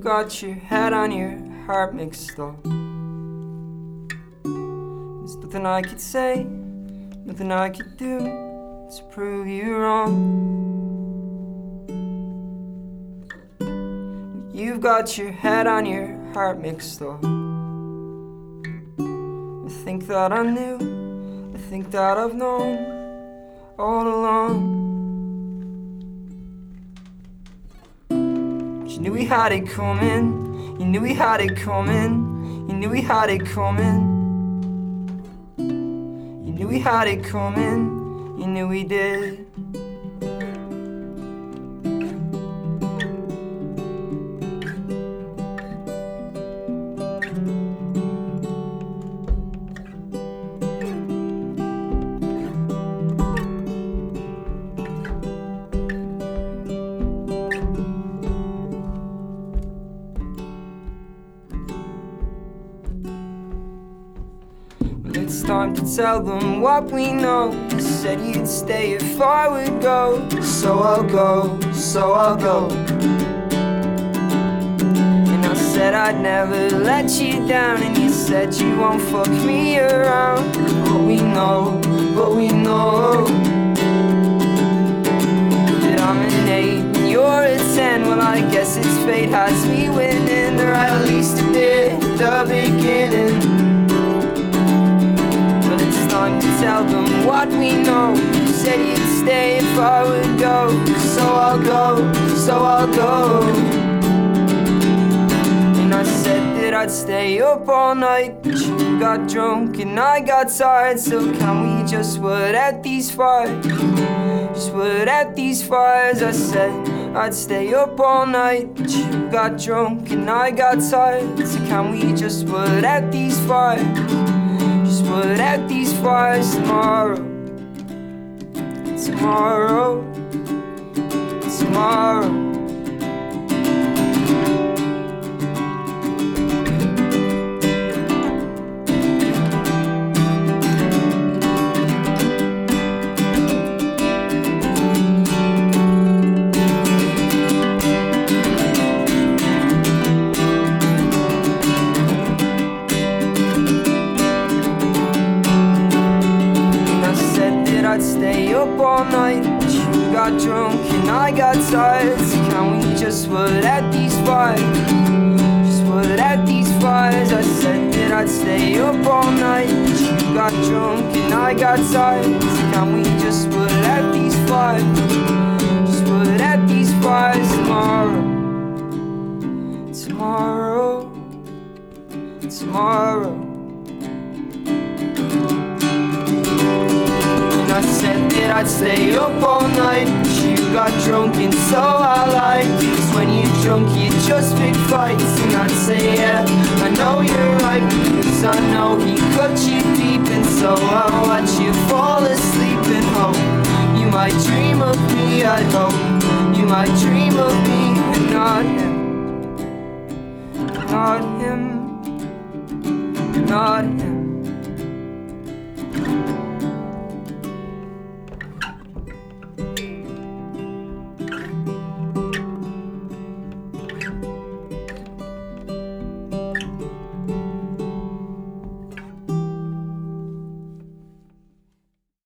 got your head on your heart mixed up. There's nothing I could say, nothing I could do to prove you wrong. You've got your head on your heart mixed up. I think that I knew, I think that I've known all along. You knew we had it coming, you knew we had it coming, you knew we had it coming. You knew we had it coming, you knew we did. It's time to tell them what we know. You said you'd stay if I would go. So I'll go, so I'll go. And I said I'd never let you down. And you said you won't fuck me around. But we know, but we know. That I'm an 8 and you're a 10. Well, I guess it's fate has me winning. Or at least it did at the beginning tell them what we know. You said you'd stay if I would go, so I'll go, so I'll go. And I said that I'd stay up all night, but you got drunk and I got tired. So can we just put out these fires? Just put out these fires. I said I'd stay up all night, but you got drunk and I got tired. So can we just put out these fires? Just put out these fires tomorrow. Tomorrow. Tomorrow. I'd stay up all night. But you got drunk and I got tired. So can we just put out these fires? Just put out these fires. I said that I'd stay up all night. But you got drunk and I got tired. So can we just put out these fires? Just put out these fires tomorrow. Tomorrow. Tomorrow. I said that I'd stay up all night. You got drunk and so I lied. Cause when you're drunk you just pick fights. And I'd say yeah, I know you're right. Cause I know he cut you deep. And so I'll watch you fall asleep and hope. You might dream of me, I hope. You might dream of me and not him. Not him. Not him